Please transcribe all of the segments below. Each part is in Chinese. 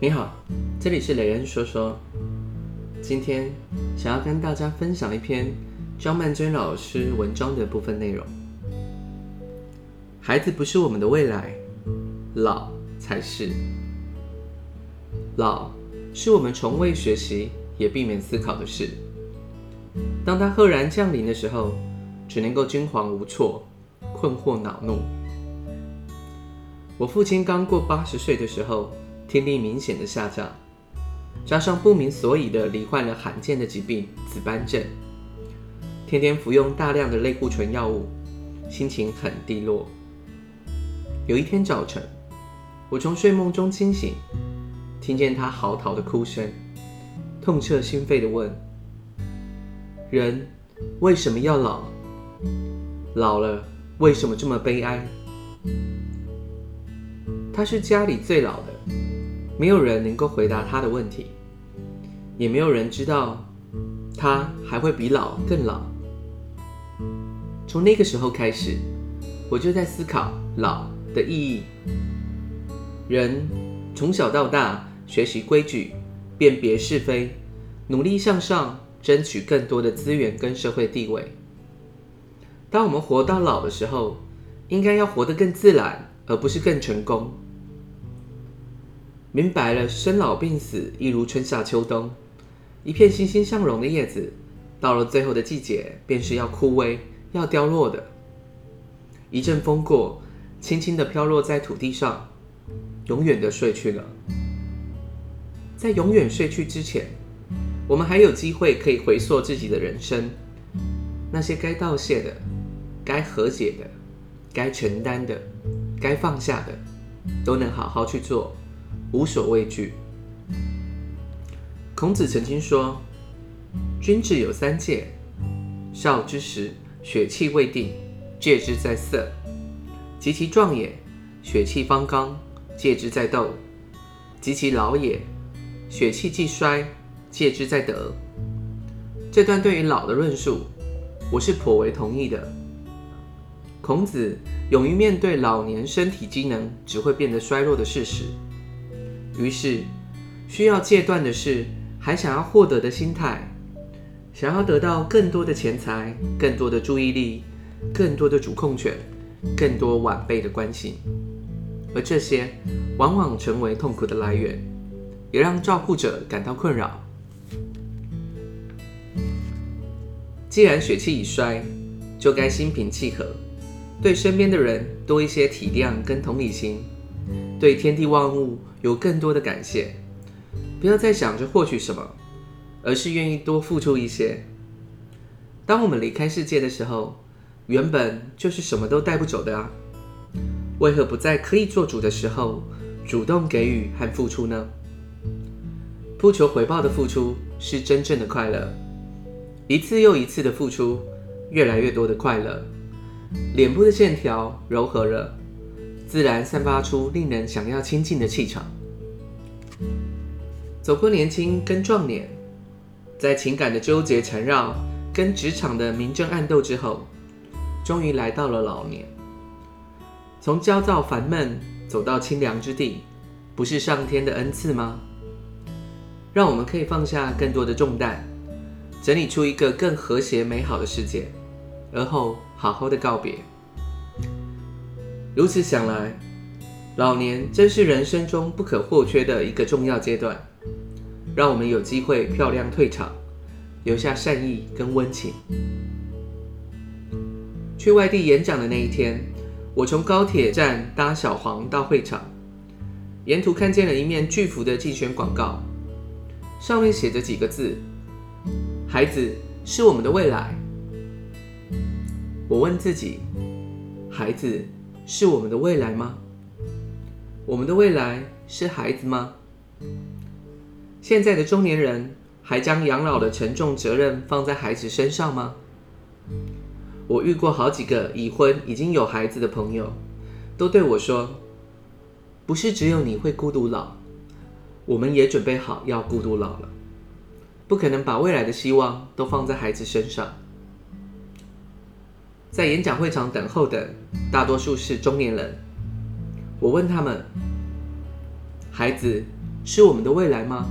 你好，这里是雷恩说说。今天想要跟大家分享一篇张曼娟老师文章的部分内容。孩子不是我们的未来，老才是。老是我们从未学习也避免思考的事。当它赫然降临的时候，只能够惊惶无措、困惑恼怒。我父亲刚过八十岁的时候，听力明显的下降，加上不明所以的罹患了罕见的疾病紫斑症，天天服用大量的类固醇药物，心情很低落。有一天早晨，我从睡梦中惊醒，听见他嚎啕的哭声，痛彻心扉的问：“人为什么要老？老了为什么这么悲哀？”他是家里最老的。没有人能够回答他的问题，也没有人知道他还会比老更老。从那个时候开始，我就在思考老的意义。人从小到大学习规矩，辨别是非，努力向上，争取更多的资源跟社会地位。当我们活到老的时候，应该要活得更自然，而不是更成功。明白了，生老病死一如春夏秋冬，一片欣欣向荣的叶子，到了最后的季节，便是要枯萎、要凋落的。一阵风过，轻轻地飘落在土地上，永远的睡去了。在永远睡去之前，我们还有机会可以回溯自己的人生，那些该道谢的、该和解的、该承担的、该放下的，都能好好去做。无所畏惧。孔子曾经说：“君子有三戒，少之时，血气未定，戒之在色；及其壮也，血气方刚，戒之在斗；及其老也，血气既衰，戒之在德。”这段对于老的论述，我是颇为同意的。孔子勇于面对老年身体机能只会变得衰弱的事实。于是，需要戒断的是还想要获得的心态，想要得到更多的钱财、更多的注意力、更多的主控权、更多晚辈的关心，而这些往往成为痛苦的来源，也让照顾者感到困扰。既然血气已衰，就该心平气和，对身边的人多一些体谅跟同理心。对天地万物有更多的感谢，不要再想着获取什么，而是愿意多付出一些。当我们离开世界的时候，原本就是什么都带不走的啊，为何不在可以做主的时候，主动给予和付出呢？不求回报的付出是真正的快乐，一次又一次的付出，越来越多的快乐，脸部的线条柔和了。自然散发出令人想要亲近的气场。走过年轻跟壮年，在情感的纠结缠绕跟职场的明争暗斗之后，终于来到了老年。从焦躁烦闷走到清凉之地，不是上天的恩赐吗？让我们可以放下更多的重担，整理出一个更和谐美好的世界，而后好好的告别。如此想来，老年真是人生中不可或缺的一个重要阶段，让我们有机会漂亮退场，留下善意跟温情。去外地演讲的那一天，我从高铁站搭小黄到会场，沿途看见了一面巨幅的竞选广告，上面写着几个字：“孩子是我们的未来。”我问自己：“孩子？”是我们的未来吗？我们的未来是孩子吗？现在的中年人还将养老的沉重责任放在孩子身上吗？我遇过好几个已婚已经有孩子的朋友，都对我说：“不是只有你会孤独老，我们也准备好要孤独老了，不可能把未来的希望都放在孩子身上。”在演讲会场等候的大多数是中年人。我问他们：“孩子是我们的未来吗？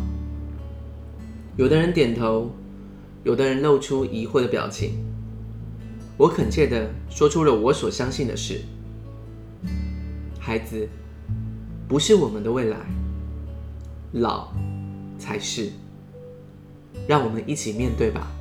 有的人点头，有的人露出疑惑的表情。我恳切地说出了我所相信的事：孩子不是我们的未来，老才是。让我们一起面对吧。